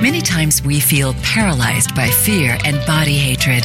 Many times we feel paralyzed by fear and body hatred.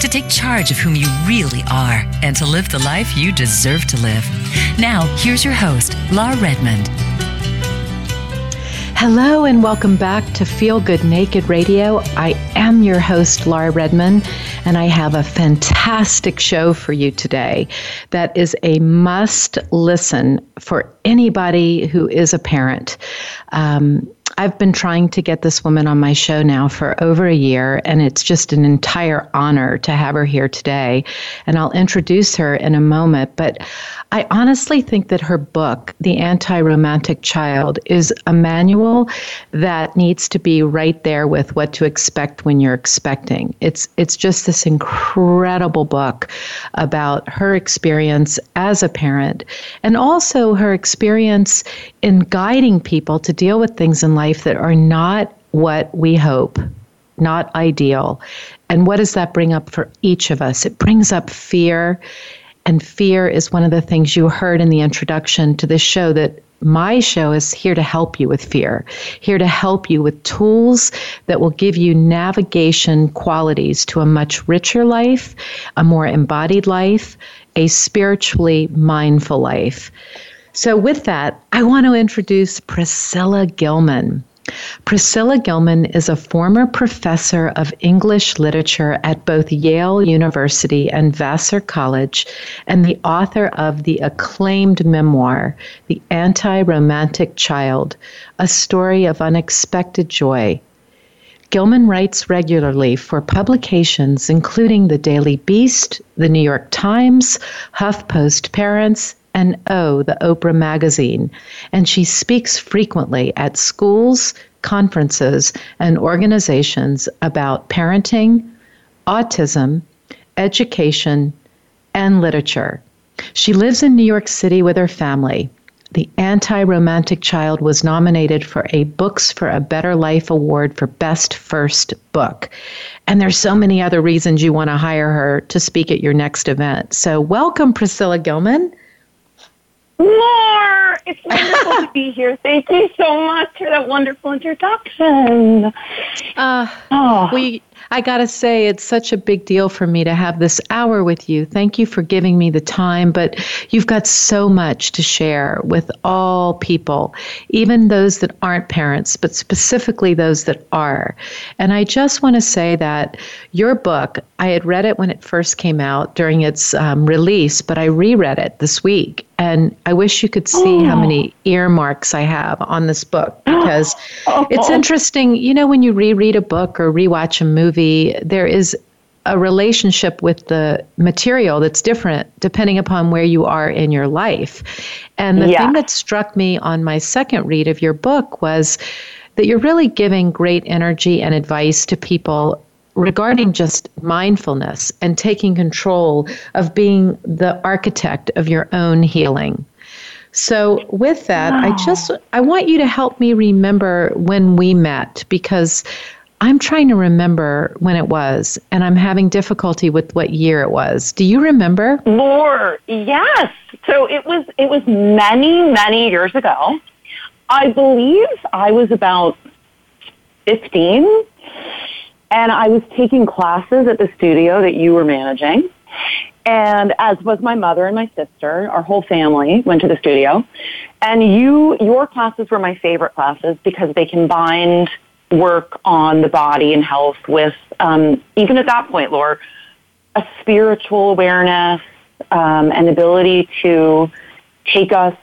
To take charge of whom you really are and to live the life you deserve to live. Now, here's your host, Laura Redmond. Hello and welcome back to Feel Good Naked Radio. I am your host, Laura Redmond, and I have a fantastic show for you today that is a must listen for anybody who is a parent. Um, I've been trying to get this woman on my show now for over a year, and it's just an entire honor to have her here today. And I'll introduce her in a moment. But I honestly think that her book, The Anti Romantic Child, is a manual that needs to be right there with what to expect when you're expecting. It's it's just this incredible book about her experience as a parent and also her experience in guiding people to deal with things in life that are not what we hope not ideal. And what does that bring up for each of us? It brings up fear. And fear is one of the things you heard in the introduction to this show that my show is here to help you with fear, here to help you with tools that will give you navigation qualities to a much richer life, a more embodied life, a spiritually mindful life. So, with that, I want to introduce Priscilla Gilman. Priscilla Gilman is a former professor of English literature at both Yale University and Vassar College and the author of the acclaimed memoir, The Anti Romantic Child A Story of Unexpected Joy. Gilman writes regularly for publications including the Daily Beast, the New York Times, HuffPost Parents, and O, the Oprah magazine, and she speaks frequently at schools, conferences, and organizations about parenting, autism, education, and literature. She lives in New York City with her family. The Anti Romantic Child was nominated for a Books for a Better Life award for Best First Book. And there's so many other reasons you want to hire her to speak at your next event. So, welcome, Priscilla Gilman. More! It's wonderful to be here. Thank you so much for that wonderful introduction. Uh, oh. we I got to say, it's such a big deal for me to have this hour with you. Thank you for giving me the time, but you've got so much to share with all people, even those that aren't parents, but specifically those that are. And I just want to say that your book, I had read it when it first came out during its um, release, but I reread it this week. And I wish you could see oh. how many earmarks I have on this book because oh. it's interesting. You know, when you reread a book or rewatch a movie, there is a relationship with the material that's different depending upon where you are in your life. And the yeah. thing that struck me on my second read of your book was that you're really giving great energy and advice to people regarding just mindfulness and taking control of being the architect of your own healing. So with that, wow. I just I want you to help me remember when we met because I'm trying to remember when it was and I'm having difficulty with what year it was. Do you remember? More. Yes. So it was it was many many years ago. I believe I was about 15 and I was taking classes at the studio that you were managing. And as was my mother and my sister, our whole family went to the studio. And you, your classes were my favorite classes because they combined work on the body and health with, um, even at that point, Laura, a spiritual awareness, um, ability to take us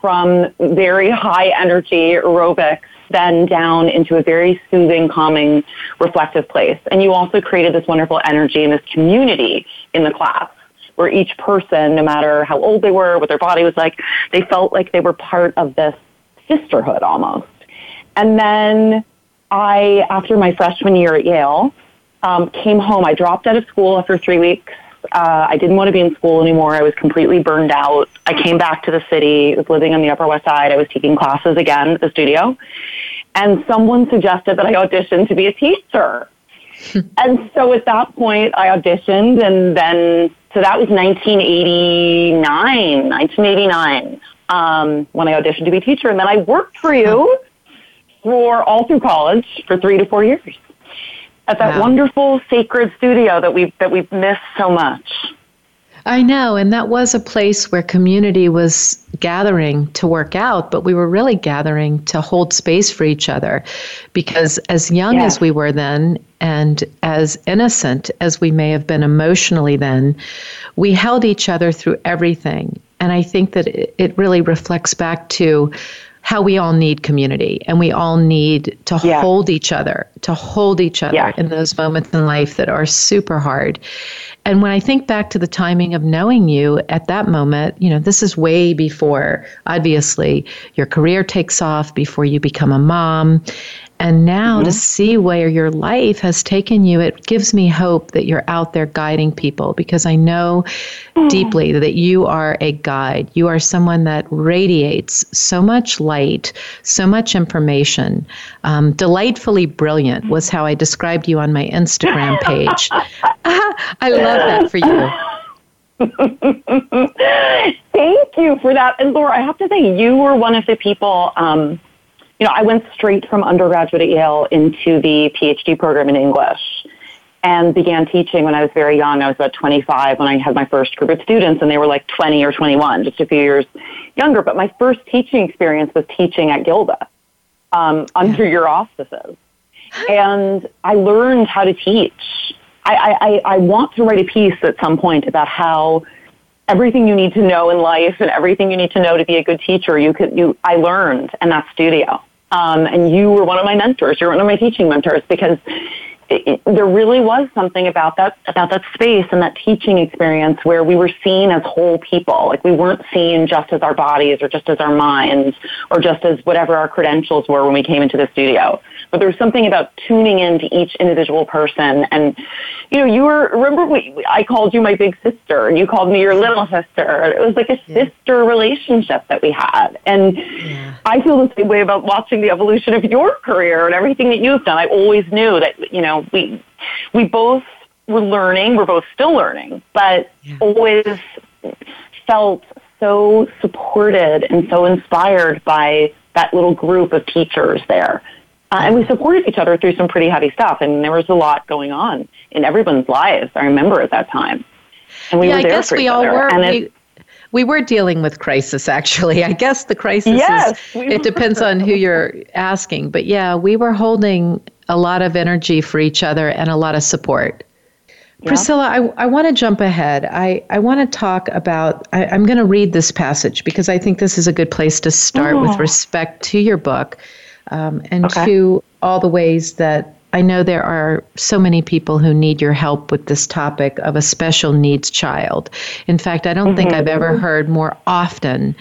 from very high energy aerobics then down into a very soothing, calming, reflective place. And you also created this wonderful energy and this community in the class where each person, no matter how old they were, what their body was like, they felt like they were part of this sisterhood almost. And then I, after my freshman year at Yale, um, came home. I dropped out of school after three weeks. Uh, I didn't want to be in school anymore. I was completely burned out. I came back to the city, I was living on the Upper West Side. I was taking classes again at the studio. And someone suggested that I audition to be a teacher. and so at that point, I auditioned, and then, so that was 1989, 1989, um, when I auditioned to be a teacher. And then I worked for you for all through college for three to four years at that wow. wonderful sacred studio that we that we've missed so much. I know, and that was a place where community was gathering to work out, but we were really gathering to hold space for each other. Because as young as we were then, and as innocent as we may have been emotionally then, we held each other through everything. And I think that it really reflects back to how we all need community and we all need to yeah. hold each other, to hold each other yeah. in those moments in life that are super hard. And when I think back to the timing of knowing you at that moment, you know, this is way before, obviously, your career takes off, before you become a mom. And now mm-hmm. to see where your life has taken you, it gives me hope that you're out there guiding people because I know mm. deeply that you are a guide. You are someone that radiates so much light, so much information. Um, delightfully brilliant was how I described you on my Instagram page. I love that for you. Thank you for that. And Laura, I have to say, you were one of the people. Um, you know, I went straight from undergraduate at Yale into the PhD program in English and began teaching when I was very young. I was about 25 when I had my first group of students, and they were like 20 or 21, just a few years younger. But my first teaching experience was teaching at Gilda um, under your auspices. And I learned how to teach. I, I, I want to write a piece at some point about how everything you need to know in life and everything you need to know to be a good teacher you could you I learned in that studio. Um, and you were one of my mentors. You're one of my teaching mentors because it, it, there really was something about that about that space and that teaching experience where we were seen as whole people. Like we weren't seen just as our bodies or just as our minds or just as whatever our credentials were when we came into the studio. But there was something about tuning into each individual person. And you know, you were remember we, I called you my big sister and you called me your little sister. It was like a yeah. sister relationship that we had. And yeah. I feel the same way about watching the evolution of your career and everything that you've done. I always knew that you know we we both were learning. We're both still learning, but yeah. always felt so supported and so inspired by that little group of teachers there. Uh, and we supported each other through some pretty heavy stuff, and there was a lot going on in everyone's lives. I remember at that time, and we yeah, were there I guess for we all other. were. And we, we were dealing with crisis, actually. I guess the crisis yes, is. It depends on who you're asking, but yeah, we were holding a lot of energy for each other and a lot of support. Yeah. Priscilla, I, I want to jump ahead. I, I want to talk about, I, am going to read this passage because I think this is a good place to start oh. with respect to your book um, and okay. to all the ways that I know there are so many people who need your help with this topic of a special needs child. In fact, I don't mm-hmm. think I've ever heard more often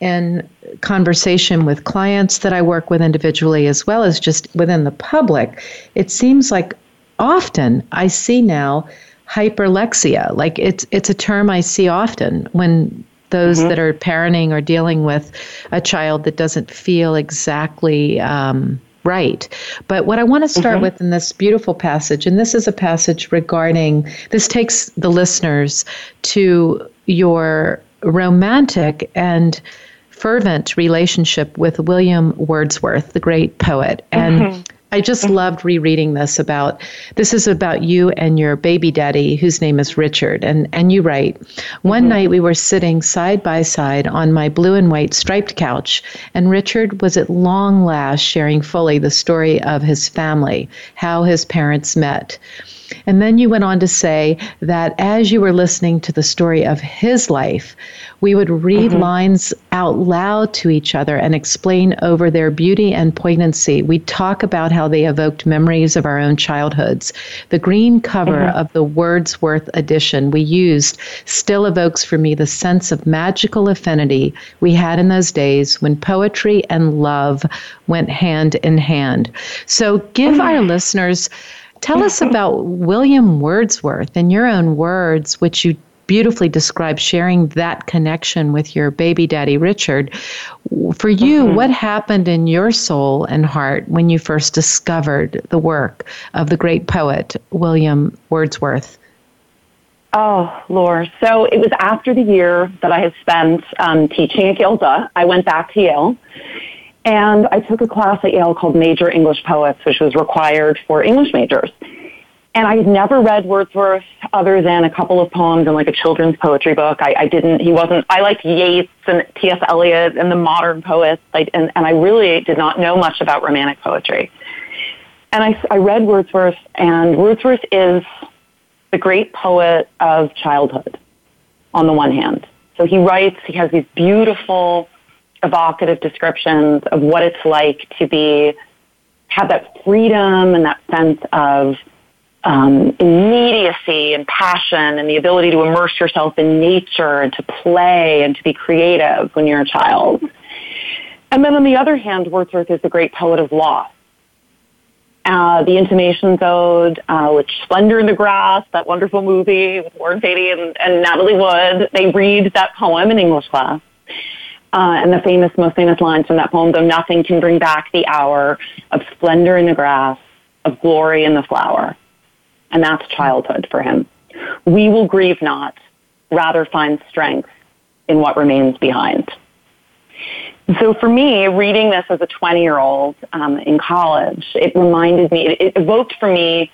in conversation with clients that I work with individually, as well as just within the public, it seems like often I see now hyperlexia. Like it's it's a term I see often when those mm-hmm. that are parenting or dealing with a child that doesn't feel exactly um, right. But what I want to start mm-hmm. with in this beautiful passage, and this is a passage regarding this takes the listeners to your romantic and fervent relationship with William Wordsworth, the great poet. And mm-hmm. I just loved rereading this about this is about you and your baby daddy whose name is Richard and and you write one mm-hmm. night we were sitting side by side on my blue and white striped couch and Richard was at long last sharing fully the story of his family how his parents met And then you went on to say that as you were listening to the story of his life, we would read mm-hmm. lines out loud to each other and explain over their beauty and poignancy. We talk about how they evoked memories of our own childhoods. The green cover mm-hmm. of the Wordsworth edition we used still evokes for me the sense of magical affinity we had in those days when poetry and love went hand in hand. So give mm-hmm. our listeners Tell us about William Wordsworth in your own words, which you beautifully describe sharing that connection with your baby daddy Richard. For you, mm-hmm. what happened in your soul and heart when you first discovered the work of the great poet William Wordsworth? Oh, Laura. So it was after the year that I had spent um, teaching at Gilda. I went back to Yale and I took a class at Yale called Major English Poets, which was required for English majors. And I had never read Wordsworth other than a couple of poems in like a children's poetry book. I, I didn't, he wasn't, I liked Yeats and T.S. Eliot and the modern poets, I, and, and I really did not know much about romantic poetry. And I, I read Wordsworth, and Wordsworth is the great poet of childhood on the one hand. So he writes, he has these beautiful, evocative descriptions of what it's like to be have that freedom and that sense of um, immediacy and passion and the ability to immerse yourself in nature and to play and to be creative when you're a child. And then on the other hand, Wordsworth is the great poet of loss. Uh, the Intimations Ode, uh, which Splendor in the Grass, that wonderful movie with Warren Beatty and, and Natalie Wood, they read that poem in English class. Uh, and the famous, most famous lines from that poem, though nothing can bring back the hour of splendor in the grass, of glory in the flower. And that's childhood for him. We will grieve not, rather find strength in what remains behind. So for me, reading this as a 20 year old um, in college, it reminded me, it, it evoked for me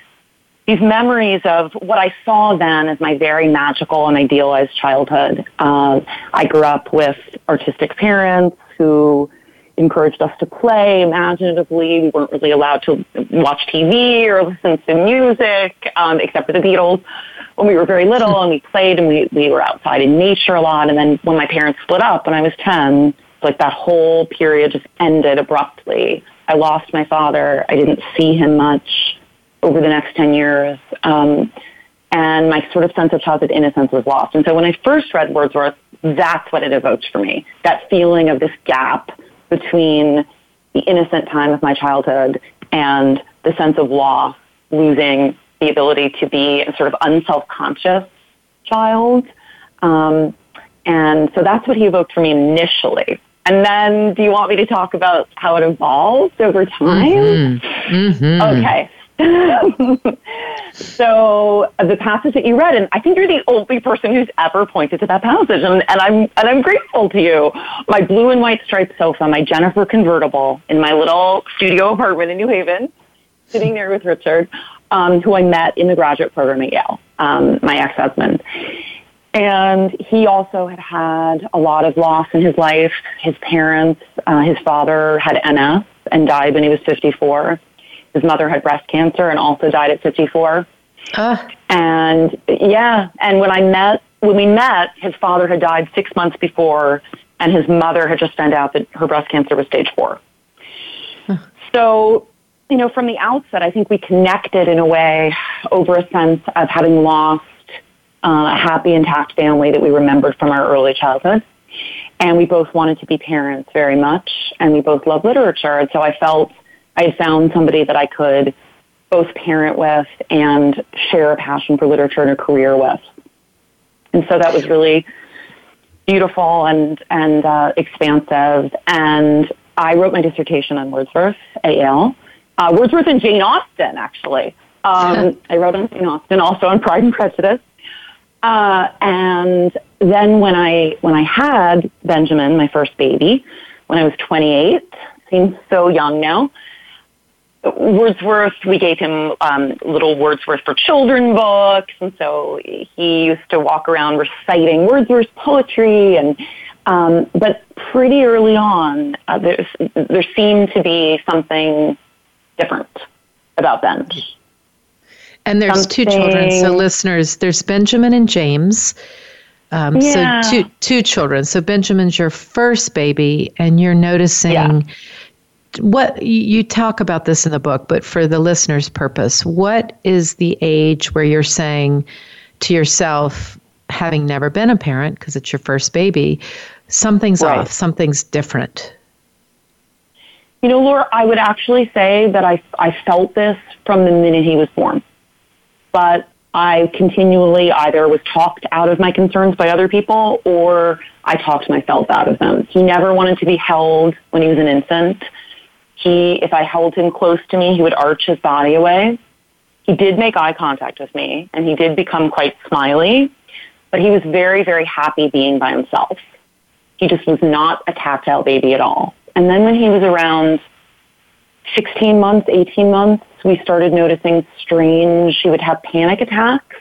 these memories of what I saw then as my very magical and idealized childhood. Uh, I grew up with artistic parents who encouraged us to play imaginatively. We weren't really allowed to watch TV or listen to music, um, except for the Beatles when we were very little and we played and we, we were outside in nature a lot. And then when my parents split up when I was 10, like that whole period just ended abruptly. I lost my father. I didn't see him much over the next 10 years. Um, and my sort of sense of childhood innocence was lost. And so when I first read Wordsworth, that's what it evoked for me. That feeling of this gap between the innocent time of my childhood and the sense of loss, losing the ability to be a sort of unself-conscious child. Um, and so that's what he evoked for me initially. And then do you want me to talk about how it evolved over time? Mm-hmm. Mm-hmm. Okay. so the passage that you read, and I think you're the only person who's ever pointed to that passage, and, and I'm and I'm grateful to you. My blue and white striped sofa, my Jennifer convertible in my little studio apartment in New Haven, sitting there with Richard, um, who I met in the graduate program at Yale, um, my ex-husband. And he also had had a lot of loss in his life. His parents, uh, his father had MS and died when he was 54 his mother had breast cancer and also died at 54. Uh. And yeah, and when I met, when we met, his father had died six months before, and his mother had just found out that her breast cancer was stage four. So, you know, from the outset, I think we connected in a way over a sense of having lost uh, a happy, intact family that we remembered from our early childhood. And we both wanted to be parents very much, and we both love literature. And so I felt I found somebody that I could both parent with and share a passion for literature and a career with. And so that was really beautiful and, and uh, expansive. And I wrote my dissertation on Wordsworth at Yale. Uh, Wordsworth and Jane Austen, actually. Um, I wrote on Jane Austen, also on Pride and Prejudice. Uh, and then when I when I had Benjamin, my first baby, when I was 28, seems so young now. Wordsworth, we gave him um, little Wordsworth for children books, and so he used to walk around reciting Wordsworth's poetry. And um, but pretty early on, uh, there there seemed to be something different about Ben. And there's something. two children. So, listeners, there's Benjamin and James. Um, Yeah. So, two, two children. So, Benjamin's your first baby, and you're noticing Yeah. What you talk about this in the book, but for the listener's purpose, what is the age where you're saying to yourself, having never been a parent, because it's your first baby, something's Right. off, something's different? You know, Laura, I would actually say that I, I felt this from the minute he was born. But I continually either was talked out of my concerns by other people or I talked myself out of them. He never wanted to be held when he was an infant. He, if I held him close to me, he would arch his body away. He did make eye contact with me and he did become quite smiley, but he was very, very happy being by himself. He just was not a tactile baby at all. And then when he was around 16 months, 18 months, we started noticing strange, he would have panic attacks.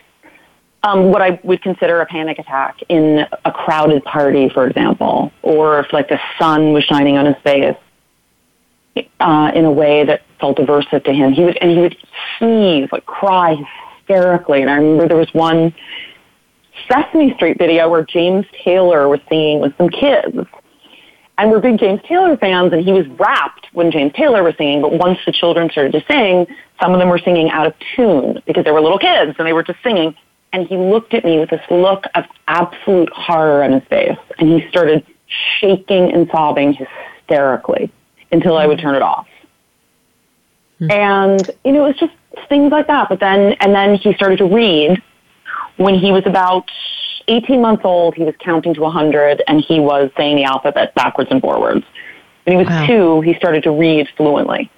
Um, what I would consider a panic attack in a crowded party, for example, or if like the sun was shining on his face uh, in a way that felt aversive to him. He would, and he would heave, like cry hysterically. And I remember there was one Sesame Street video where James Taylor was singing with some kids. And we're big James Taylor fans, and he was rapt when James Taylor was singing. But once the children started to sing, some of them were singing out of tune because they were little kids and they were just singing. And he looked at me with this look of absolute horror on his face, and he started shaking and sobbing hysterically until I would turn it off. Hmm. And you know, it was just things like that. But then, and then he started to read when he was about 18 months old, he was counting to 100 and he was saying the alphabet backwards and forwards. When he was Wow. two, he started to read fluently.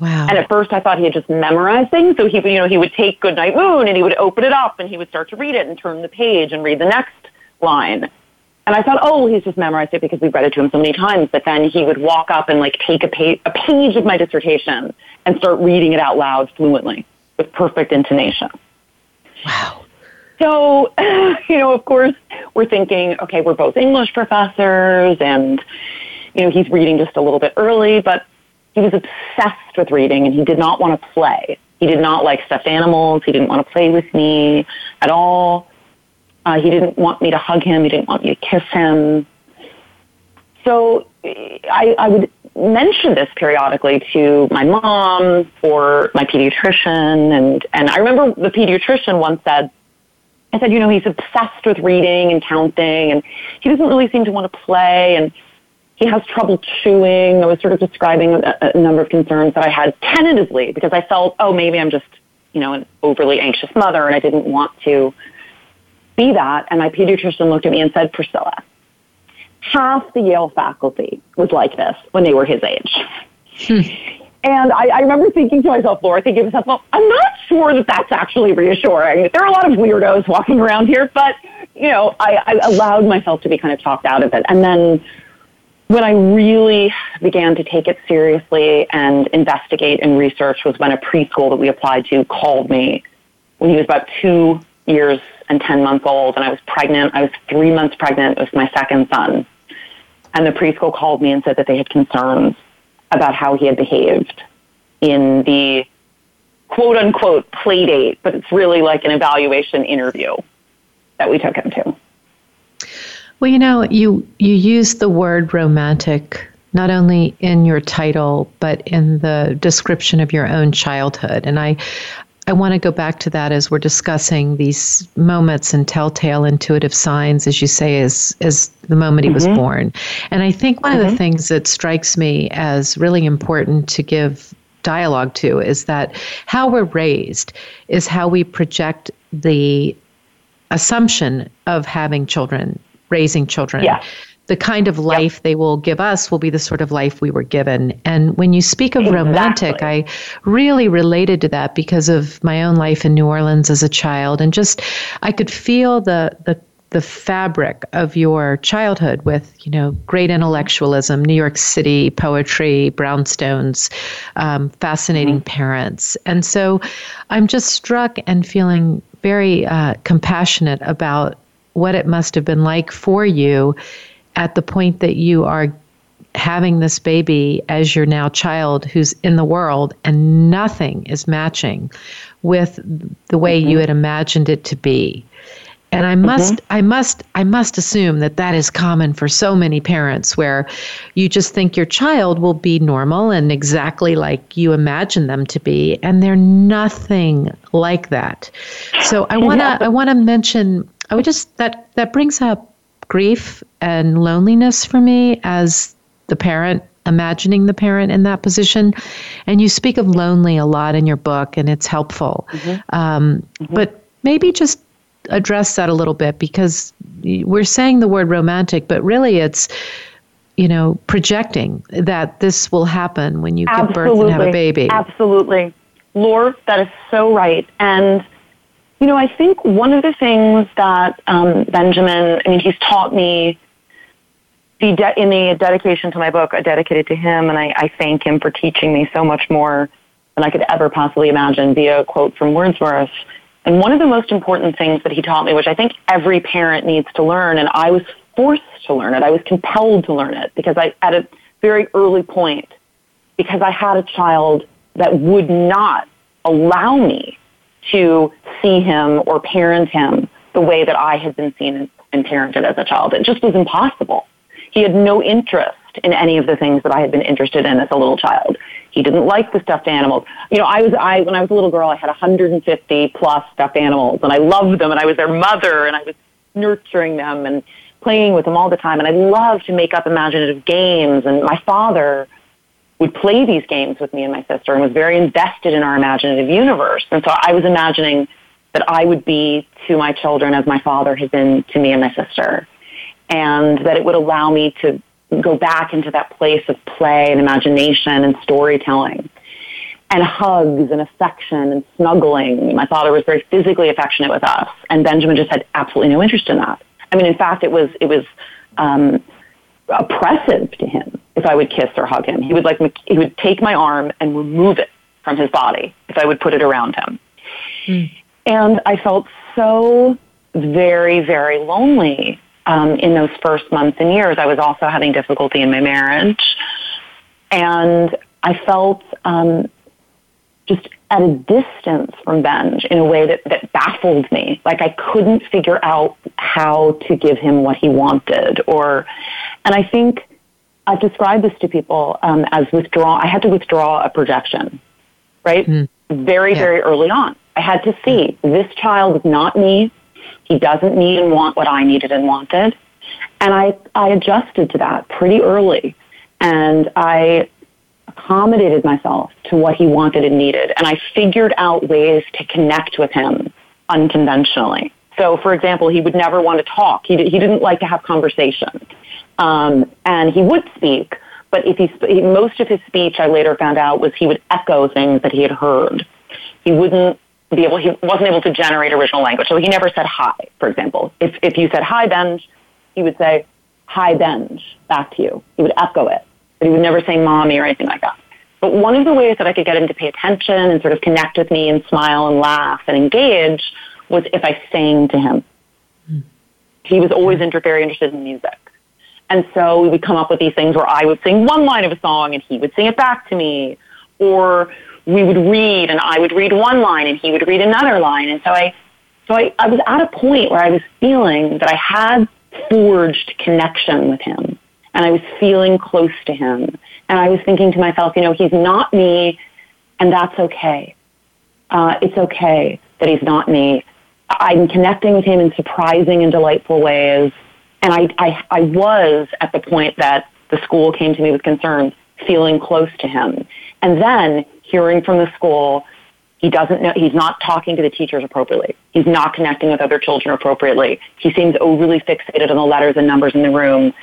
Wow. And at first I thought he had just memorized things. So he would, you know, he would take Goodnight Moon and he would open it up and he would start to read it and turn the page and read the next line. And I thought, oh, he's just memorized it because we've read it to him so many times. But then he would walk up and like take a page, a page of my dissertation and start reading it out loud fluently with perfect intonation. wow. So, you know, of course, we're thinking, okay, we're both English professors and, you know, he's reading just a little bit early, but he was obsessed with reading and he did not want to play. He did not like stuffed animals. He didn't want to play with me at all. Uh, he didn't want me to hug him. He didn't want me to kiss him. So I, I would mention this periodically to my mom or my pediatrician. And, and I remember the pediatrician once said, I said, you know, he's obsessed with reading and counting, and he doesn't really seem to want to play, and he has trouble chewing. I was sort of describing a, a number of concerns that I had tentatively because I felt, oh, maybe I'm just, you know, an overly anxious mother, and I didn't want to be that. And my pediatrician looked at me and said, Priscilla, half the Yale faculty was like this when they were his age. Hmm. And I, I remember thinking to myself, Laura, thinking to myself, well, I'm not sure that that's actually reassuring. There are a lot of weirdos walking around here, but, you know, I, I allowed myself to be kind of talked out of it. And then when I really began to take it seriously and investigate and research was when a preschool that we applied to called me when he was about two years and 10 months old, and I was pregnant. I was three months pregnant with my second son. And the preschool called me and said that they had concerns about how he had behaved in the quote unquote play date, but it's really like an evaluation interview that we took him to. Well, you know, you you use the word romantic not only in your title but in the description of your own childhood, and I I want to go back to that as we're discussing these moments and telltale intuitive signs, as you say, as as the moment he was mm-hmm. born. And I think one of the mm-hmm. things that strikes me as really important to give dialogue to is that how we're raised is how we project the assumption of having children, raising children. Yeah. The kind of life they will give us will be the sort of life we were given. And when you speak of romantic, I really related to that because of my own life in New Orleans as a child. And just, I could feel the, the, the fabric of your childhood with, you know, great intellectualism, New York City poetry, brownstones, um, fascinating parents. And so I'm just struck and feeling very uh, compassionate about what it must have been like for you at the point that you are having this baby as your now child who's in the world and nothing is matching with the way mm-hmm. you had imagined it to be. And I must, mm-hmm. I must, I must assume that that is common for so many parents, where you just think your child will be normal and exactly like you imagine them to be, and they're nothing like that. So I wanna, yeah. I wanna mention, I would just that that brings up grief and loneliness for me as the parent imagining the parent in that position. And you speak of lonely a lot in your book, and it's helpful. Mm-hmm. Um, mm-hmm. But maybe just address that a little bit because we're saying the word romantic, but really it's you know projecting that this will happen when you Absolutely. give birth and have a baby. Absolutely, Laura, that is so right. And you know, I think one of the things that um, Benjamin, I mean, he's taught me the de- in the dedication to my book, I dedicated to him, and I, I thank him for teaching me so much more than I could ever possibly imagine via a quote from Wordsworth. And one of the most important things that he taught me, which I think every parent needs to learn, and I was forced to learn it, I was compelled to learn it because I, at a very early point, because I had a child that would not allow me to see him or parent him the way that I had been seen and parented as a child. It just was impossible. He had no interest in any of the things that I had been interested in as a little child. He didn't like the stuffed animals. You know, I was I when I was a little girl, I had 150 plus stuffed animals, and I loved them, and I was their mother, and I was nurturing them and playing with them all the time. And I loved to make up imaginative games. And my father would play these games with me and my sister, and was very invested in our imaginative universe. And so I was imagining that I would be to my children as my father had been to me and my sister and that it would allow me to go back into that place of play and imagination and storytelling and hugs and affection and snuggling. My father was very physically affectionate with us, and Benjamin just had absolutely no interest in that. I mean, in fact, it was it was um, oppressive to him if I would kiss or hug him. He would like he would take my arm and remove it from his body if I would put it around him, mm. and I felt so very very lonely um, in those first months and years, I was also having difficulty in my marriage. And I felt um, just at a distance from Benj in a way that, that baffled me. Like I couldn't figure out how to give him what he wanted. Or, and I think I've described this to people um, as withdraw. I had to withdraw a projection, right? Mm. Very, yeah. very early on. I had to see this child is not me. He doesn't need and want what I needed and wanted. And I, I adjusted to that pretty early. And I accommodated myself to what he wanted and needed. And I figured out ways to connect with him unconventionally. So, for example, he would never want to talk. He, he didn't like to have conversation. Um, and he would speak, but if he, he, most of his speech, I later found out, was he would echo things that he had heard. He wouldn't be able, he wasn't able to generate original language. So he never said hi, for example. If, if you said hi, Benj, he would say, hi, Benj, back to you. He would echo it, but he would never say mommy or anything like that. But one of the ways that I could get him to pay attention and sort of connect with me and smile and laugh and engage was if I sang to him. Mm. He was always inter- very interested in music. And so we would come up with these things where I would sing one line of a song and he would sing it back to me. Or we would read and I would read one line and he would read another line. And so I, so I, I was at a point where I was feeling that I had forged connection with him and I was feeling close to him. And I was thinking to myself, you know, he's not me and that's okay. Uh, it's okay that he's not me. I'm connecting with him in surprising and delightful ways. And I, I, I was at the point that the school came to me with concerns, feeling close to him. And then hearing from the school he doesn't know he's not talking to the teachers appropriately he's not connecting with other children appropriately he seems overly fixated on the letters and numbers in the room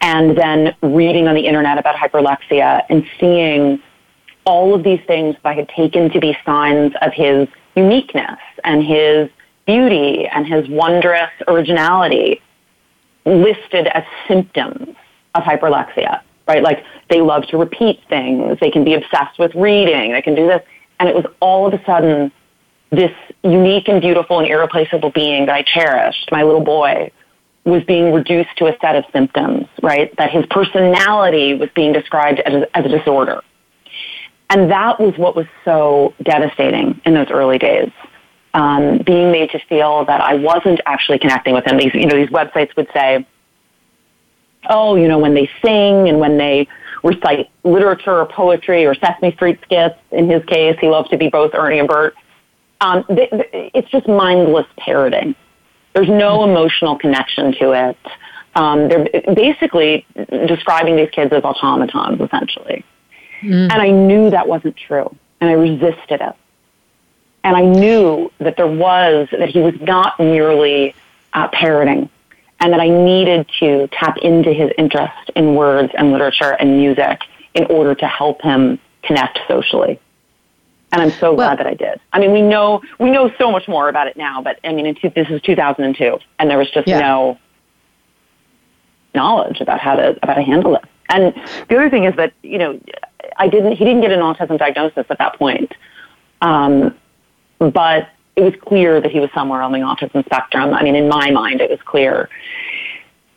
and then reading on the internet about hyperlexia and seeing all of these things that I had taken to be signs of his uniqueness and his beauty and his wondrous originality listed as symptoms of hyperlexia right? Like they love to repeat things. They can be obsessed with reading. They can do this. And it was all of a sudden this unique and beautiful and irreplaceable being that I cherished, my little boy, was being reduced to a set of symptoms, right? That his personality was being described as a, as a disorder. And that was what was so devastating in those early days. Um, being made to feel that I wasn't actually connecting with him. These, you know, these websites would say, oh, you know, when they sing and when they recite literature or poetry or Sesame Street skits, in his case, he loves to be both Ernie and Bert. Um, it's just mindless parroting. There's no emotional connection to it. Um, they're basically describing these kids as automatons, essentially. Mm. And I knew that wasn't true, and I resisted it. And I knew that there was, that he was not merely uh, parroting, and that I needed to tap into his interest in words and literature and music in order to help him connect socially. And I'm so well, glad that I did. I mean, we know we know so much more about it now, but I mean, two, this is 2002, and there was just yeah. no knowledge about how to about how to handle it. And the other thing is that you know, I didn't. He didn't get an autism diagnosis at that point, um, but it was clear that he was somewhere on the autism spectrum. I mean, in my mind, it was clear.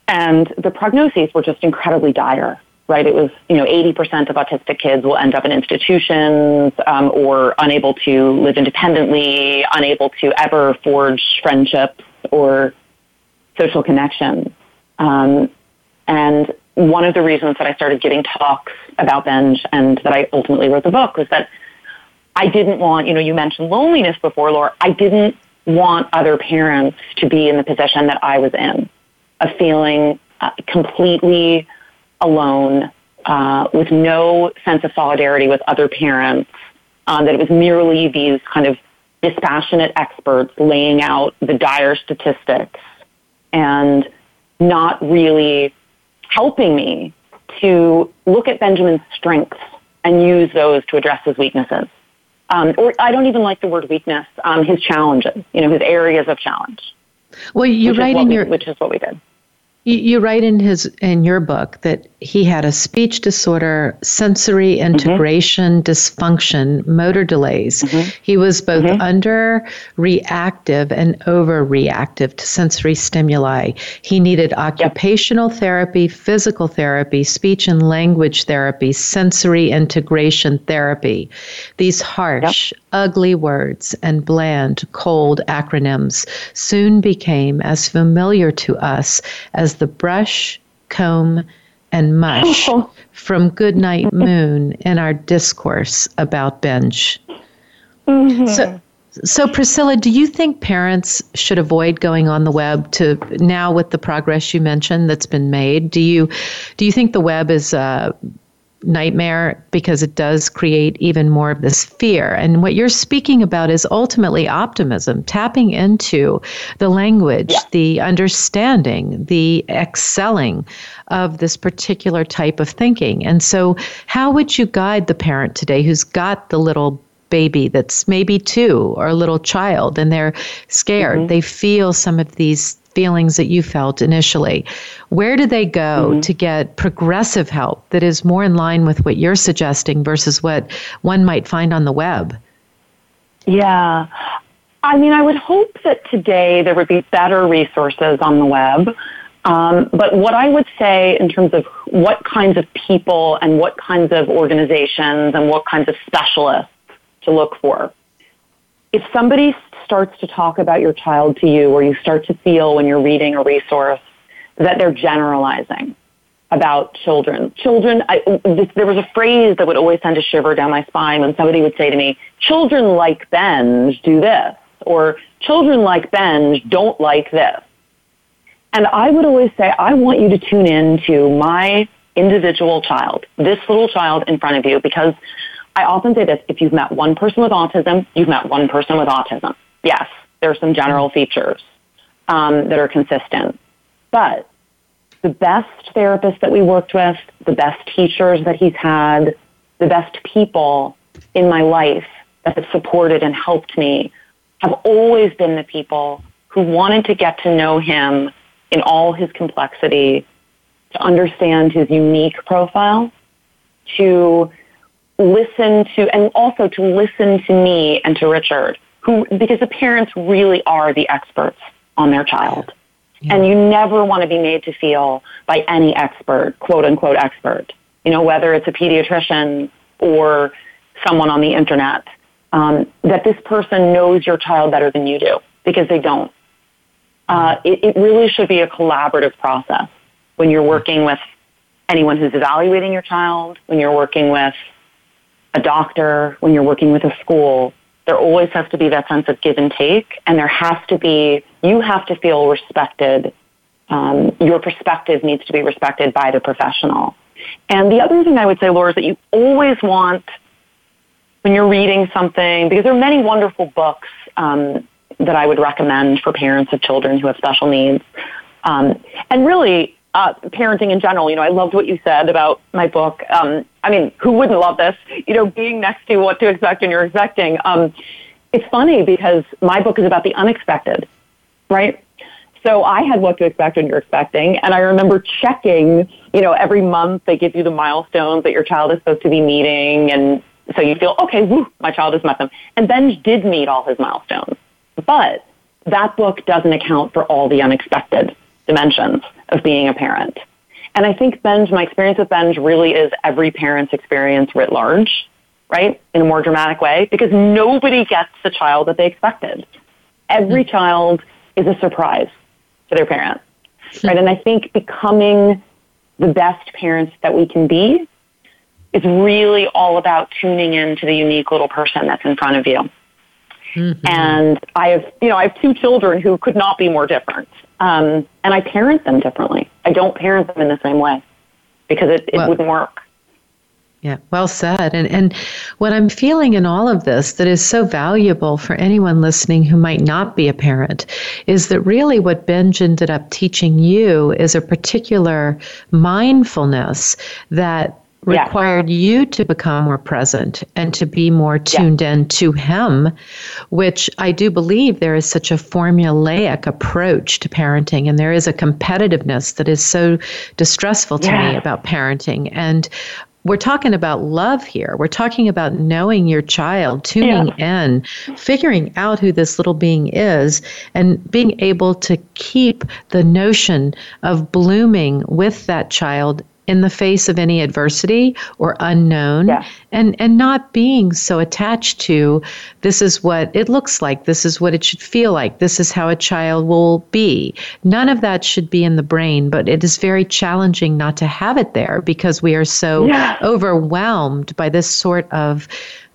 And the prognoses were just incredibly dire right? It was, you know, 80% of autistic kids will end up in institutions um, or unable to live independently, unable to ever forge friendships or social connections. Um, and one of the reasons that I started giving talks about Benj and that I ultimately wrote the book was that I didn't want, you know, you mentioned loneliness before, Laura. I didn't want other parents to be in the position that I was in, of feeling uh, completely alone uh, with no sense of solidarity with other parents, um, that it was merely these kind of dispassionate experts laying out the dire statistics and not really helping me to look at Benjamin's strengths and use those to address his weaknesses. Um, or I don't even like the word weakness, um, his challenges, you know, his areas of challenge. Well, you write in we, your which is what we did. You, you write in his in your book that he had a speech disorder, sensory mm-hmm. integration mm-hmm. dysfunction, motor delays. Mm-hmm. He was both mm-hmm. under reactive and overreactive to sensory stimuli. He needed occupational yep. therapy, physical therapy, speech and language therapy, sensory integration therapy. These harsh, yep. ugly words and bland, cold acronyms soon became as familiar to us as the brush, comb, and mush from Goodnight Moon in our discourse about Benj. Mm-hmm. So, so Priscilla, do you think parents should avoid going on the web to now with the progress you mentioned that's been made? Do you do you think the web is uh, nightmare because it does create even more of this fear. And what you're speaking about is ultimately optimism, tapping into the language, yeah. the understanding, the excelling of this particular type of thinking. And so, how would you guide the parent today who's got the little baby that's maybe two or a little child and they're scared. Mm-hmm. They feel some of these feelings that you felt initially. Where do they go mm-hmm. to get progressive help that is more in line with what you're suggesting versus what one might find on the web? Yeah. I mean, I would hope that today there would be better resources on the web. Um, but what I would say in terms of what kinds of people and what kinds of organizations and what kinds of specialists to look for if somebody starts to talk about your child to you, or you start to feel when you're reading a resource that they're generalizing about children, children, I, this, there was a phrase that would always send a shiver down my spine when somebody would say to me, children like Benj do this, or children like Benj don't like this. And I would always say, I want you to tune in to my individual child, this little child in front of you, because I often say this, if you've met one person with autism, you've met one person with autism. Yes, there are some general features um, that are consistent. But the best therapists that we worked with, the best teachers that he's had, the best people in my life that have supported and helped me have always been the people who wanted to get to know him in all his complexity, to understand his unique profile, to listen to, and also to listen to me and to Richard, who, because the parents really are the experts on their child. Yeah. And you never want to be made to feel by any expert, quote unquote expert, you know, whether it's a pediatrician or someone on the internet, um, that this person knows your child better than you do because they don't. Uh, it, it really should be a collaborative process when you're working with anyone who's evaluating your child, when you're working with a doctor, when you're working with a school, there always has to be that sense of give and take, and there has to be, you have to feel respected. Um, your perspective needs to be respected by the professional. And the other thing I would say, Laura, is that you always want, when you're reading something, because there are many wonderful books um, that I would recommend for parents of children who have special needs. Um, and really, uh, parenting in general. You know, I loved what you said about my book. Um, I mean, who wouldn't love this? You know, being next to what to expect and you're expecting. Um, it's funny because my book is about the unexpected, right? So I had what to expect when you're expecting, and I remember checking. You know, every month they give you the milestones that your child is supposed to be meeting, and so you feel okay. Woo, my child has met them, and Ben did meet all his milestones, but that book doesn't account for all the unexpected dimensions of being a parent. And I think Benj, my experience with Benj really is every parent's experience writ large, right? In a more dramatic way, because nobody gets the child that they expected. Every mm-hmm. child is a surprise to their parent, right? And I think becoming the best parents that we can be is really all about tuning in to the unique little person that's in front of you. Mm-hmm. And I have, you know, I have two children who could not be more different. Um, and I parent them differently. I don't parent them in the same way because it, it well, wouldn't work. Yeah, well said. And and what I'm feeling in all of this that is so valuable for anyone listening who might not be a parent is that really what Benj ended up teaching you is a particular mindfulness that required yeah. you to become more present and to be more tuned yeah. in to him, which I do believe there is such a formulaic approach to parenting, and there is a competitiveness that is so distressful to yeah. me about parenting. And we're talking about love here. We're talking about knowing your child, tuning yeah. in, figuring out who this little being is, and being able to keep the notion of blooming with that child in the face of any adversity or unknown yeah. and and not being so attached to this is what it looks like this is what it should feel like this is how a child will be none of that should be in the brain but it is very challenging not to have it there because we are so yeah. overwhelmed by this sort of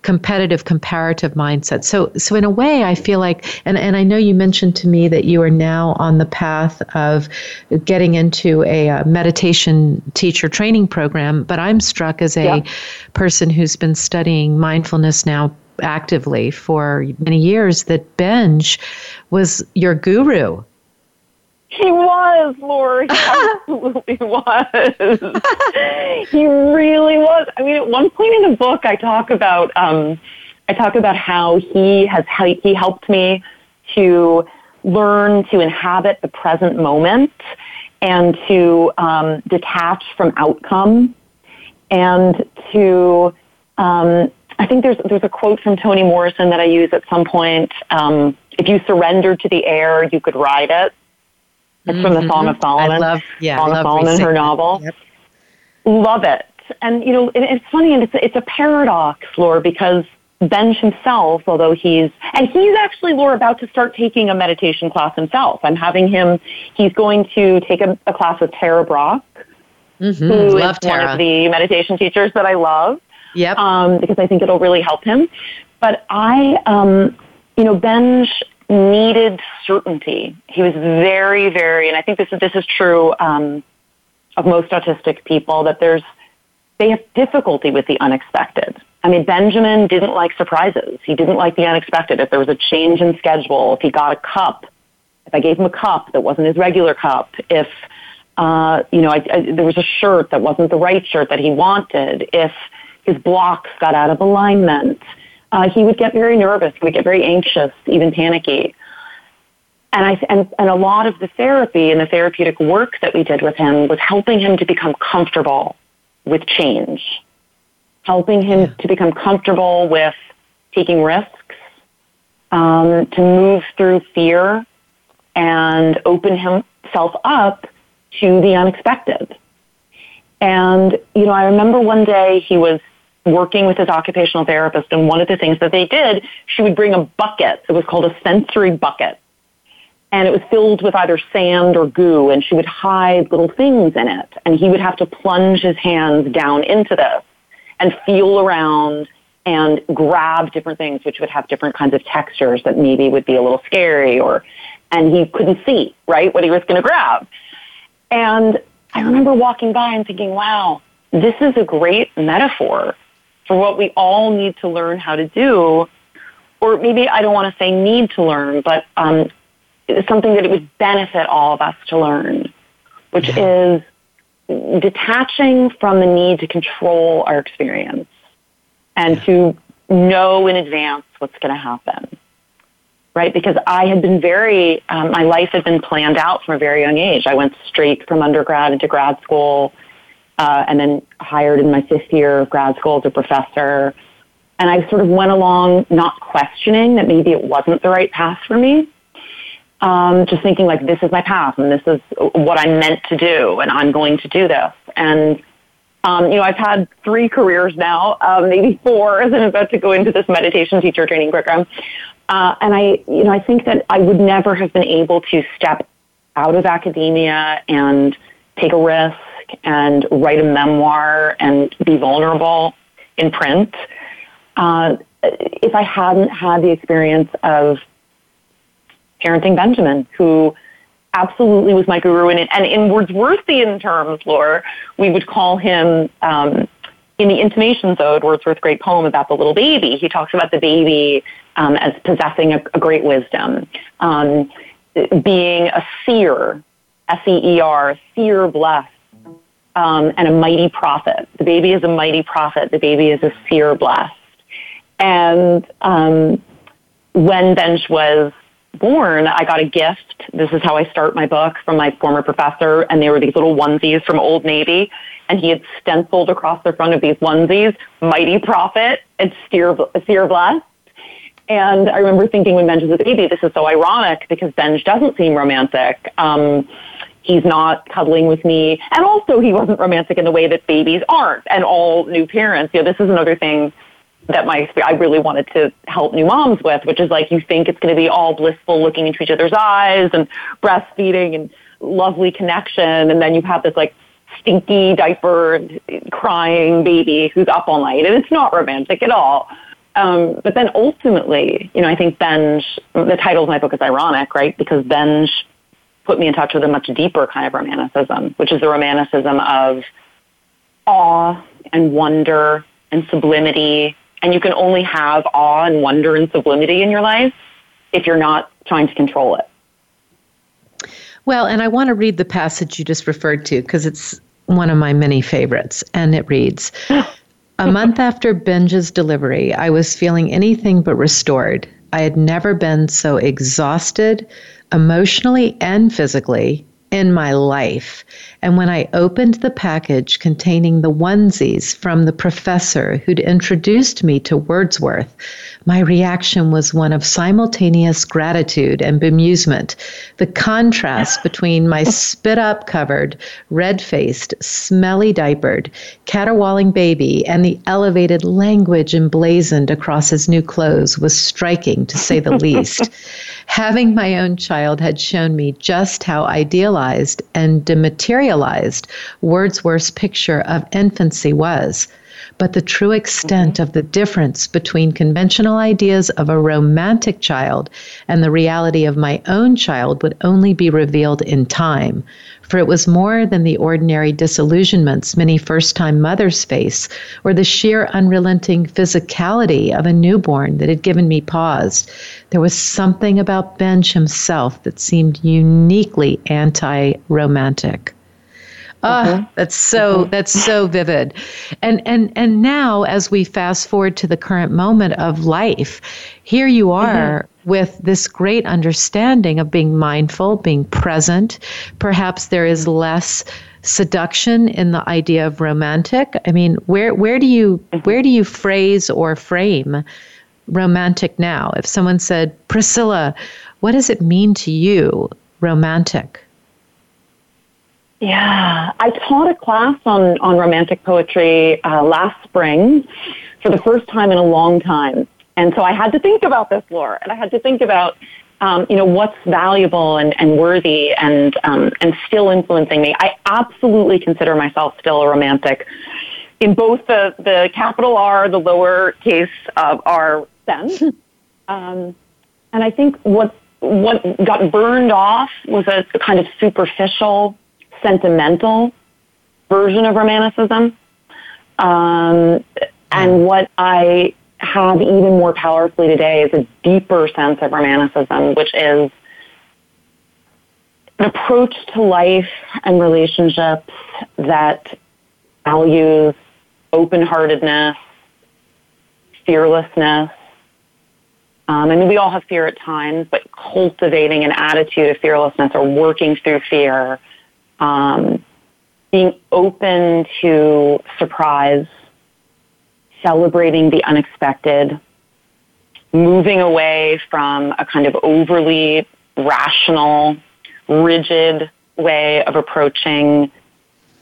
competitive comparative mindset. So so in a way I feel like and, and I know you mentioned to me that you are now on the path of getting into a, a uh, meditation teacher training program, but I'm struck as a yeah. person who's been studying mindfulness now actively for many years that Benj was your guru he was, Laura. He absolutely was. he really was. I mean, at one point in the book, I talk about um, I talk about how he has he helped me to learn to inhabit the present moment and to um, detach from outcome and to um, I think there's there's a quote from Toni Morrison that I use at some point. Um, if you surrendered to the air, you could ride it. It's from the mm-hmm. Song of Solomon. I love, yeah, Song I of Solomon, her novel. Yep. Love it. And, you know, it's funny and it's, it's a paradox, Laura, because Benj himself, although he's, and he's actually, Laura, about to start taking a meditation class himself. I'm having him, he's going to take a, a class with Tara Brach, mm-hmm. who love is Tara. one of the meditation teachers that I love. Yep. Um, because I think it'll really help him. But I, um, you know, Benj needed certainty. He was very, very, and I think this is, this is true um, of most autistic people, that there's, they have difficulty with the unexpected. I mean, Benjamin didn't like surprises. He didn't like the unexpected. If there was a change in schedule, if he got a cup, if I gave him a cup that wasn't his regular cup, if, uh, you know, I, I, there was a shirt that wasn't the right shirt that he wanted, if his blocks got out of alignment, uh, he would get very nervous. He would get very anxious, even panicky. And, I, and, and a lot of the therapy and the therapeutic work that we did with him was helping him to become comfortable with change, helping him yeah. to become comfortable with taking risks, um, to move through fear and open himself up to the unexpected. And, you know, I remember one day he was working with his occupational therapist, and one of the things that they did, she would bring a bucket. It was called a sensory bucket. And it was filled with either sand or goo, and she would hide little things in it. And he would have to plunge his hands down into this and feel around and grab different things, which would have different kinds of textures that maybe would be a little scary or, and he couldn't see, right, what he was going to grab. And I remember walking by and thinking, wow, this is a great metaphor for what we all need to learn how to do. Or maybe I don't want to say need to learn, but um, it's something that it would benefit all of us to learn, which yeah. is detaching from the need to control our experience and to know in advance what's going to happen. Right? Because I had been very, um, my life had been planned out from a very young age. I went straight from undergrad into grad school, uh, and then hired in my fifth year of grad school as a professor. And I sort of went along not questioning that maybe it wasn't the right path for me. Um, just thinking like this is my path and this is what I'm meant to do and I'm going to do this. And um, you know, I've had three careers now, um, maybe four, as I'm about to go into this meditation teacher training program. Uh, and I, you know, I think that I would never have been able to step out of academia and take a risk and write a memoir and be vulnerable in print uh, if I hadn't had the experience of parenting Benjamin, who absolutely was my guru. And, and in Wordsworthian terms, Laura, we would call him, um, in the Intimations Ode, Wordsworth's great poem about the little baby, he talks about the baby um, as possessing a, a great wisdom, um, being a seer, S-E-E-R, seer blessed, um, and a mighty prophet. The baby is a mighty prophet. The baby is a seer blessed. And um, when Benj was born, I got a gift. This is how I start my book from my former professor, and they were these little onesies from Old Navy, and he had stenciled across the front of these onesies, "Mighty Prophet" and "Seer, seer Blessed." And I remember thinking when Benj was a baby, this is so ironic because Benj doesn't seem romantic. Um, he's not cuddling with me, and also he wasn't romantic in the way that babies aren't, and all new parents. You know, this is another thing that my I really wanted to help new moms with, which is like you think it's going to be all blissful, looking into each other's eyes and breastfeeding and lovely connection, and then you have this like stinky diaper crying baby who's up all night, and it's not romantic at all. Um, but then ultimately, you know, I think Benj, the title of my book is ironic, right? Because Benj put me in touch with a much deeper kind of romanticism, which is the romanticism of awe and wonder and sublimity and you can only have awe and wonder and sublimity in your life if you're not trying to control it. Well, and I want to read the passage you just referred to because it's one of my many favorites. And it reads A month after Benj's delivery, I was feeling anything but restored. I had never been so exhausted, emotionally and physically, in my life. And when I opened the package containing the onesies from the professor who'd introduced me to Wordsworth, my reaction was one of simultaneous gratitude and bemusement. The contrast between my spit up covered, red faced, smelly diapered, caterwauling baby and the elevated language emblazoned across his new clothes was striking, to say the least. Having my own child had shown me just how idealized and dematerialized Wordsworth's picture of infancy was but the true extent mm-hmm. of the difference between conventional ideas of a romantic child and the reality of my own child would only be revealed in time. For it was more than the ordinary disillusionments many first time mothers face, or the sheer unrelenting physicality of a newborn that had given me pause. There was something about Benj himself that seemed uniquely anti romantic. Mm-hmm. that's so mm-hmm. that's so vivid. And and and now as we fast forward to the current moment of life, here you are mm-hmm. with this great understanding of being mindful, being present. Perhaps there is less seduction in the idea of romantic. I mean, where where do you mm-hmm. where do you phrase or frame romantic now? If someone said, "Priscilla, what does it mean to you romantic?" Yeah, I taught a class on, on romantic poetry uh, last spring for the first time in a long time. And so I had to think about this, Laura, and I had to think about, um, you know, what's valuable and, and worthy and, um, and still influencing me. I absolutely consider myself still a romantic in both the, the capital R, the lower case of R sense. Um, and I think what, what got burned off was a, a kind of superficial sentimental version of romanticism. Um, and what I have even more powerfully today is a deeper sense of romanticism, which is an approach to life and relationships that values open-heartedness, fearlessness. Um, I mean, we all have fear at times, but cultivating an attitude of fearlessness or working through fear um, being open to surprise, celebrating the unexpected, moving away from a kind of overly rational, rigid way of approaching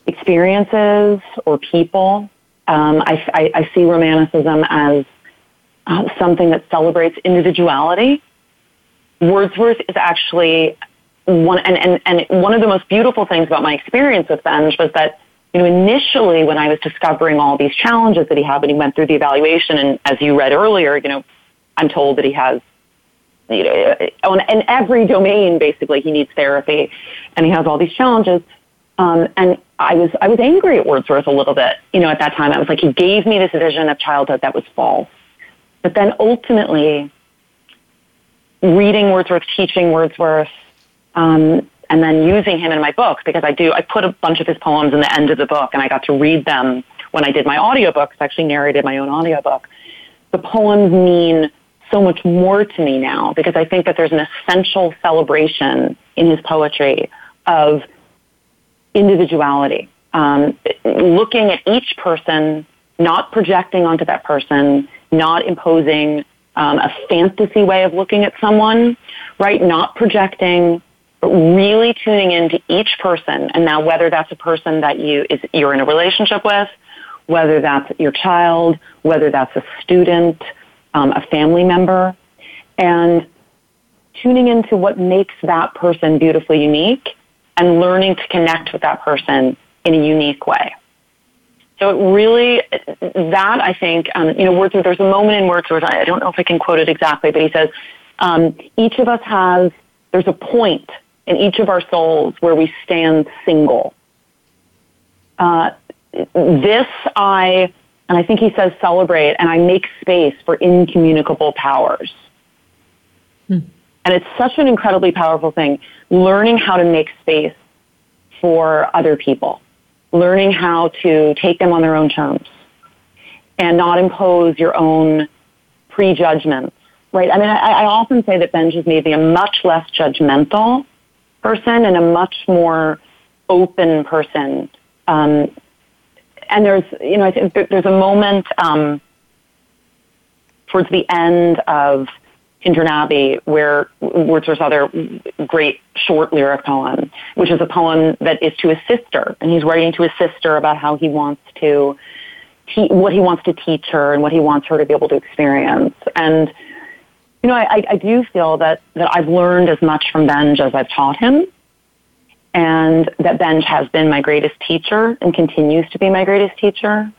experiences or people. Um, I, I, I, see romanticism as uh, something that celebrates individuality. Wordsworth is actually one and, and, and one of the most beautiful things about my experience with Benj was that you know initially when I was discovering all these challenges that he had when he went through the evaluation and as you read earlier you know I'm told that he has you know on in every domain basically he needs therapy and he has all these challenges. Um, and I was I was angry at Wordsworth a little bit you know at that time. I was like he gave me this vision of childhood that was false. But then ultimately reading Wordsworth teaching Wordsworth um, and then using him in my book because I do, I put a bunch of his poems in the end of the book and I got to read them when I did my audiobooks, I actually narrated my own audiobook. The poems mean so much more to me now because I think that there's an essential celebration in his poetry of individuality. Um, looking at each person, not projecting onto that person, not imposing um, a fantasy way of looking at someone, right? Not projecting, but really tuning into each person. And now whether that's a person that you is you're in a relationship with, whether that's your child, whether that's a student, um, a family member, and tuning into what makes that person beautifully unique and learning to connect with that person in a unique way. So it really, that I think, um, you know, Wordsworth, there's a moment in Wordsworth, I don't know if I can quote it exactly, but he says, um, each of us has, there's a point in each of our souls where we stand single. Uh, this I, and I think he says celebrate, and I make space for incommunicable powers. Hmm. And it's such an incredibly powerful thing, learning how to make space for other people, learning how to take them on their own terms and not impose your own prejudgments, right? I mean, I, I often say that Benj has made me a much less judgmental person and a much more open person. Um, and there's, you know, I think there's a moment um, towards the end of Abbey where Wordsworth's other great short lyric poem, which is a poem that is to his sister, and he's writing to his sister about how he wants to, te- what he wants to teach her and what he wants her to be able to experience. And you know, I, I do feel that, that I've learned as much from Benj as I've taught him, and that Benj has been my greatest teacher and continues to be my greatest teacher,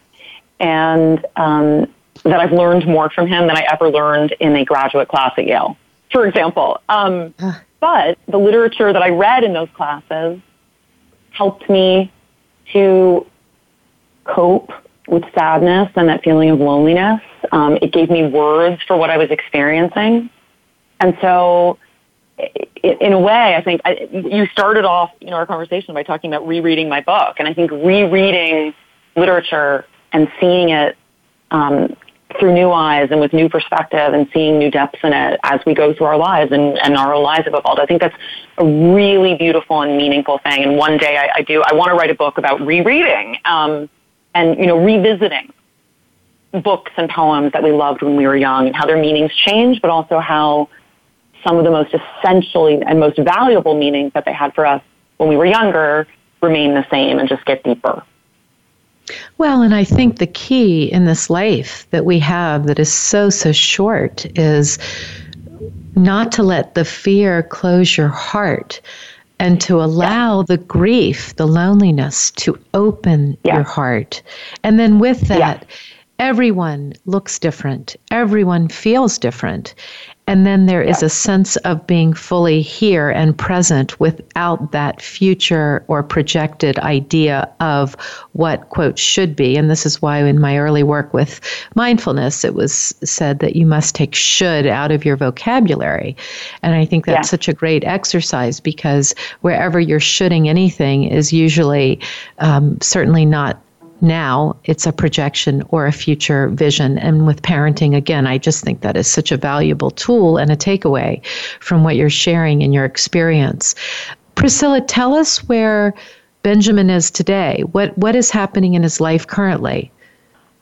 and um, that I've learned more from him than I ever learned in a graduate class at Yale, for example. Um, but the literature that I read in those classes helped me to cope with sadness and that feeling of loneliness. Um, it gave me words for what I was experiencing. And so, in a way, I think I, you started off, you know, our conversation by talking about rereading my book, and I think rereading literature and seeing it um, through new eyes and with new perspective and seeing new depths in it as we go through our lives and, and our lives have evolved. I think that's a really beautiful and meaningful thing. And one day I, I do, I want to write a book about rereading. Um, and, you know, revisiting books and poems that we loved when we were young and how their meanings change, but also how some of the most essentially and most valuable meanings that they had for us when we were younger remain the same and just get deeper. Well, and I think the key in this life that we have that is so, so short is not to let the fear close your heart and to allow yeah. the grief, the loneliness to open yeah. your heart. And then with that, yeah. everyone looks different, everyone feels different. And then there is a sense of being fully here and present without that future or projected idea of what, quote, should be. And this is why in my early work with mindfulness, it was said that you must take should out of your vocabulary. And I think that's yeah. such a great exercise because wherever you're shoulding anything is usually um, certainly not now it's a projection or a future vision. And with parenting, again, I just think that is such a valuable tool and a takeaway from what you're sharing in your experience. Priscilla, tell us where Benjamin is today. What what is happening in his life currently?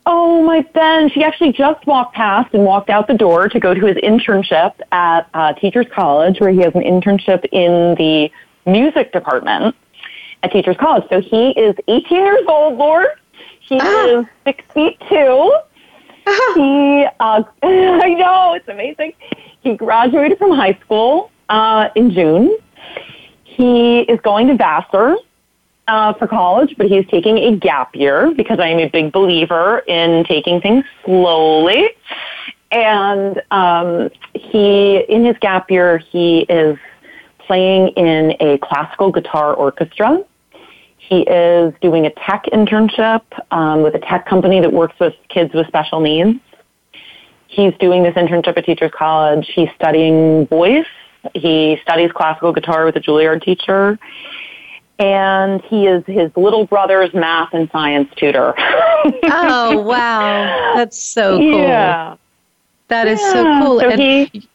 Oh, my Ben. She actually just walked past and walked out the door to go to his internship at uh, Teachers College, where he has an internship in the music department at Teachers College. So he is 18 years old, Laura. He ah. is six feet two. Ah. He, uh, I know, it's amazing. He graduated from high school uh, in June. He is going to Vassar uh, for college, but he's taking a gap year because I am a big believer in taking things slowly. And um, he, in his gap year, he is playing in a classical guitar orchestra he is doing a tech internship um, with a tech company that works with kids with special needs. He's doing this internship at Teachers College. He's studying voice. He studies classical guitar with a Juilliard teacher. And he is his little brother's math and science tutor. oh, wow. That's so cool. Yeah. That is yeah. so cool. So and he,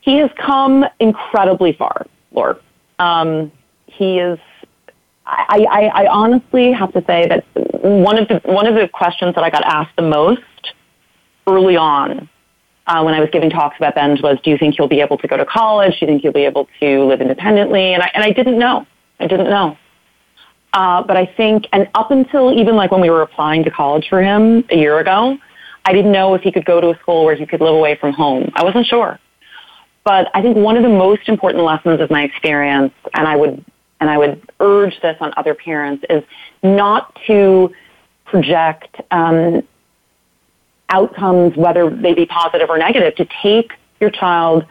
he has come incredibly far, Laura. Um, he is I, I, I honestly have to say that one of the one of the questions that I got asked the most early on uh, when I was giving talks about Benj was, "Do you think he'll be able to go to college? Do you think he'll be able to live independently?" And I and I didn't know. I didn't know. Uh, but I think, and up until even like when we were applying to college for him a year ago, I didn't know if he could go to a school where he could live away from home. I wasn't sure. But I think one of the most important lessons of my experience, and I would and I would urge this on other parents, is not to project um, outcomes, whether they be positive or negative, to take your child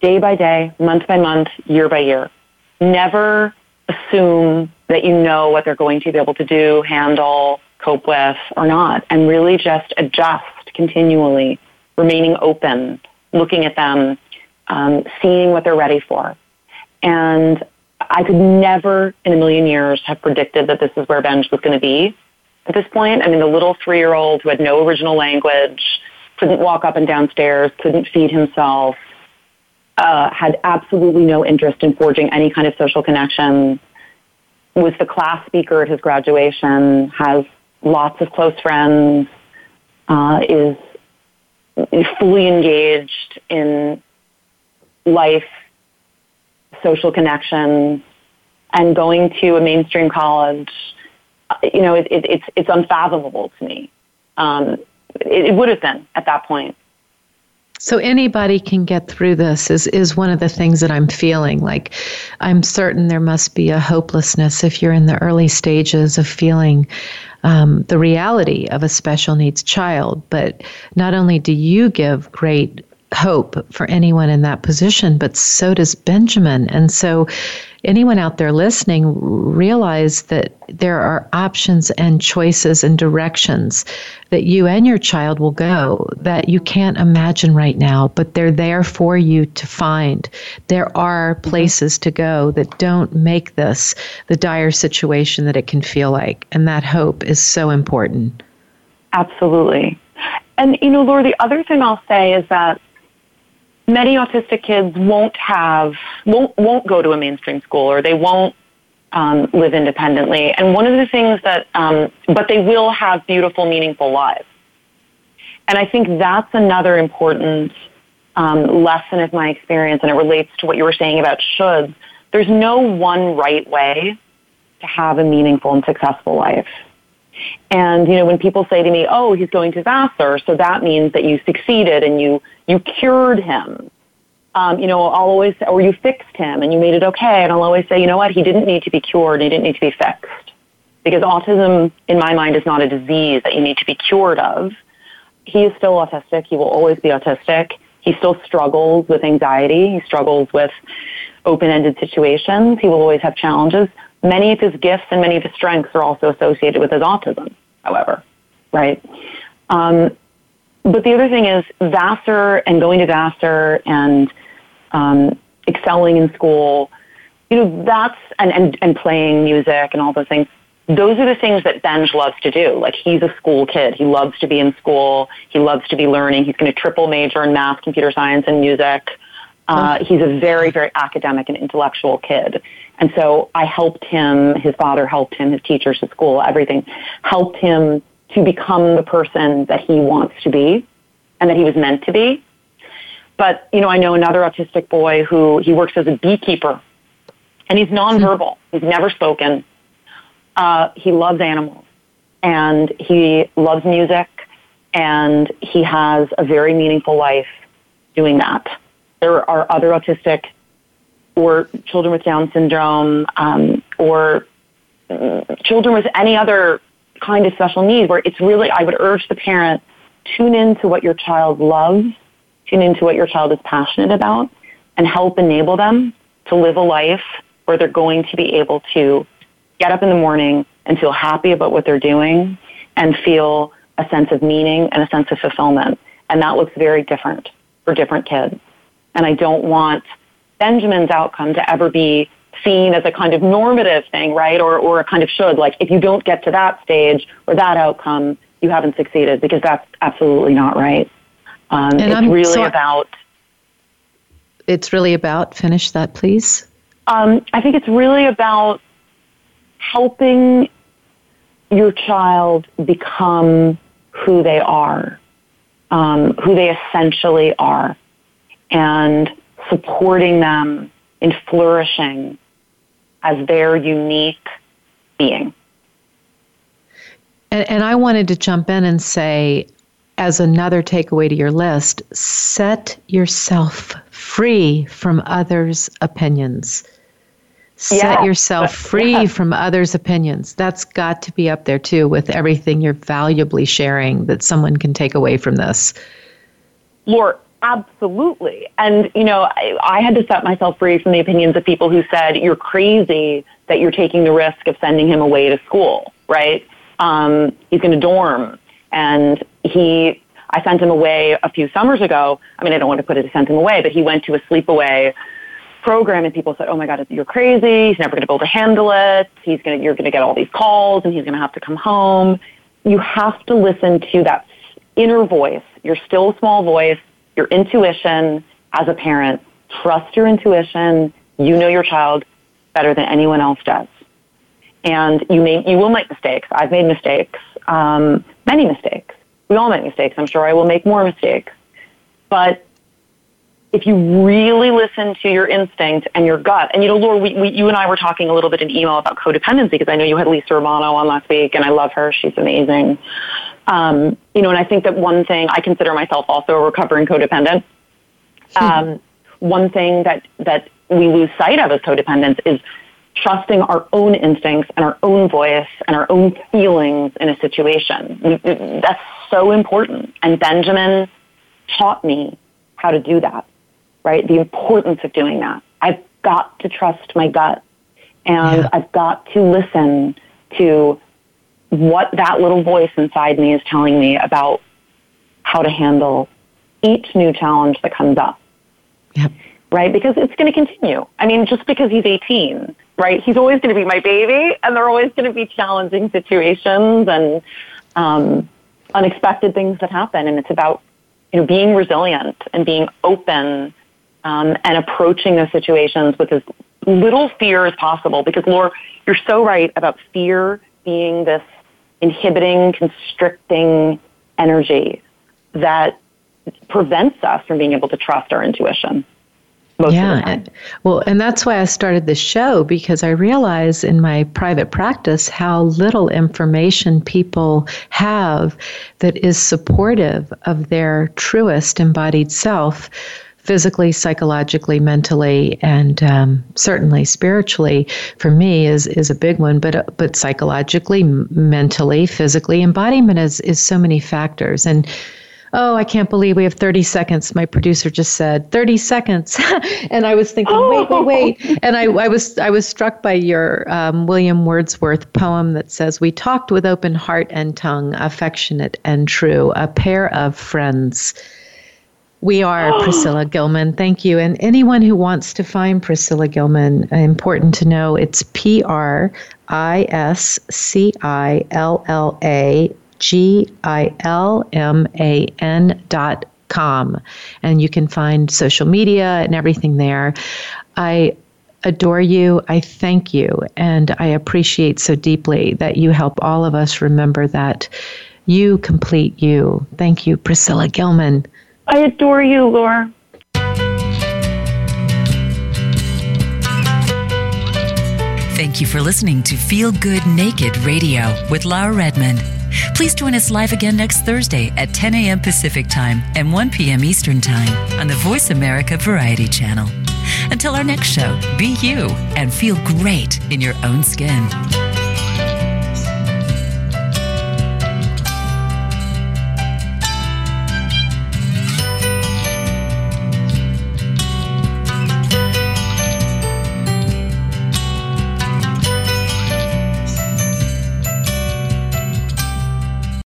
day by day, month by month, year by year. Never assume that you know what they're going to be able to do, handle, cope with, or not, and really just adjust continually, remaining open, looking at them, um, seeing what they're ready for. And I could never in a million years have predicted that this is where Benj was going to be at this point. I mean, the little three year old who had no original language, couldn't walk up and down stairs, couldn't feed himself, uh, had absolutely no interest in forging any kind of social connection, was the class speaker at his graduation, has lots of close friends, uh, is fully engaged in life social connections, and going to a mainstream college, you know, it, it, it's it's unfathomable to me. Um, it, it would have been at that point. So anybody can get through this is is one of the things that I'm feeling like I'm certain there must be a hopelessness if you're in the early stages of feeling um, the reality of a special needs child. But not only do you give great hope for anyone in that position, but so does Benjamin. And so, anyone out there listening, realize that there are options and choices and directions that you and your child will go that you can't imagine right now, but they're there for you to find. There are places to go that don't make this the dire situation that it can feel like. And that hope is so important. Absolutely. And, you know, Laura, the other thing I'll say is that many autistic kids won't have won't won't go to a mainstream school or they won't um, live independently. And one of the things that, um, but they will have beautiful, meaningful lives. And I think that's another important um, lesson of my experience, and it relates to what you were saying about shoulds. There's no one right way to have a meaningful and successful life. And, you know, when people say to me, oh, he's going to Vassar, so that means that you succeeded and you, you cured him. Um, you know, I'll always or you fixed him and you made it okay. And I'll always say, you know what, he didn't need to be cured, he didn't need to be fixed. Because autism, in my mind, is not a disease that you need to be cured of. He is still autistic. He will always be autistic. He still struggles with anxiety. He struggles with open-ended situations. He will always have challenges. Many of his gifts and many of his strengths are also associated with his autism, however, right? Um, but the other thing is Vassar and going to Vassar and um, excelling in school, you know, that's, and, and, and playing music and all those things, those are the things that Benj loves to do. Like he's a school kid. He loves to be in school. He loves to be learning. He's going to triple major in math, computer science, and music. Uh, he's a very, very academic and intellectual kid. And so I helped him, his father helped him, his teachers at school, everything, helped him to become the person that he wants to be and that he was meant to be. But, you know, I know another autistic boy who he works as a beekeeper and he's nonverbal. He's never spoken. Uh, he loves animals and he loves music and he has a very meaningful life doing that. There are other autistic or children with Down syndrome, um, or children with any other kind of special need where it's really, I would urge the parent, tune into what your child loves, tune into what your child is passionate about, and help enable them to live a life where they're going to be able to get up in the morning and feel happy about what they're doing and feel a sense of meaning and a sense of fulfillment. And that looks very different for different kids. And I don't want Benjamin's outcome to ever be seen as a kind of normative thing, right? Or, or a kind of should. Like, if you don't get to that stage or that outcome, you haven't succeeded because that's absolutely not right. Um, it's I'm, really so about. It's really about, finish that, please. Um, I think it's really about helping your child become who they are, um, who they essentially are. And supporting them in flourishing as their unique being. And, and, I wanted to jump in and say, as another takeaway to your list, set yourself free from others' opinions. Set yourself free from others' opinions. That's got to be up there too with everything you're valuably sharing that someone can take away from this. Laura, Absolutely. And, you know, I, I, had to set myself free from the opinions of people who said, you're crazy that you're taking the risk of sending him away to school, right? Um, he's going to dorm. And he, I sent him away a few summers ago. I mean, I don't want to put it to send him away, but he went to a sleepaway program and people said, oh my God, you're crazy. He's never going to be able to handle it. He's going to, you're going to get all these calls and he's going to have to come home. You have to listen to that inner voice, your still a small voice your intuition as a parent. Trust your intuition. You know your child better than anyone else does. And you may, you will make mistakes. I've made mistakes, um, many mistakes. We all make mistakes. I'm sure I will make more mistakes. But if you really listen to your instinct and your gut, and you know, Laura, we, we, you and I were talking a little bit in email about codependency because I know you had Lisa Romano on last week, and I love her. She's amazing. Um, you know, and I think that one thing I consider myself also a recovering codependent. Hmm. Um, one thing that that we lose sight of as codependents is trusting our own instincts and our own voice and our own feelings in a situation. That's so important. And Benjamin taught me how to do that, right? The importance of doing that. I've got to trust my gut and yeah. I've got to listen to what that little voice inside me is telling me about how to handle each new challenge that comes up. Yep. Right? Because it's going to continue. I mean, just because he's 18, right? He's always going to be my baby, and there are always going to be challenging situations and um, unexpected things that happen. And it's about, you know, being resilient and being open um, and approaching those situations with as little fear as possible. Because, Laura, you're so right about fear being this inhibiting, constricting energy that prevents us from being able to trust our intuition. most yeah. time. Well, and that's why I started the show because I realize in my private practice how little information people have that is supportive of their truest embodied self physically, psychologically, mentally, and um, certainly spiritually. For me, is is a big one. But uh, but psychologically, mentally, physically, embodiment is is so many factors. And oh, I can't believe we have 30 seconds. My producer just said 30 seconds, and I was thinking, oh. wait, wait, wait. And I, I was I was struck by your um, William Wordsworth poem that says, "We talked with open heart and tongue, affectionate and true, a pair of friends." We are Priscilla Gilman. Thank you. And anyone who wants to find Priscilla Gilman, uh, important to know it's P R I S C I L L A G I L M A N dot com. And you can find social media and everything there. I adore you. I thank you. And I appreciate so deeply that you help all of us remember that you complete you. Thank you, Priscilla Gilman. I adore you, Laura. Thank you for listening to Feel Good Naked Radio with Laura Redmond. Please join us live again next Thursday at 10 a.m. Pacific Time and 1 p.m. Eastern Time on the Voice America Variety Channel. Until our next show, be you and feel great in your own skin.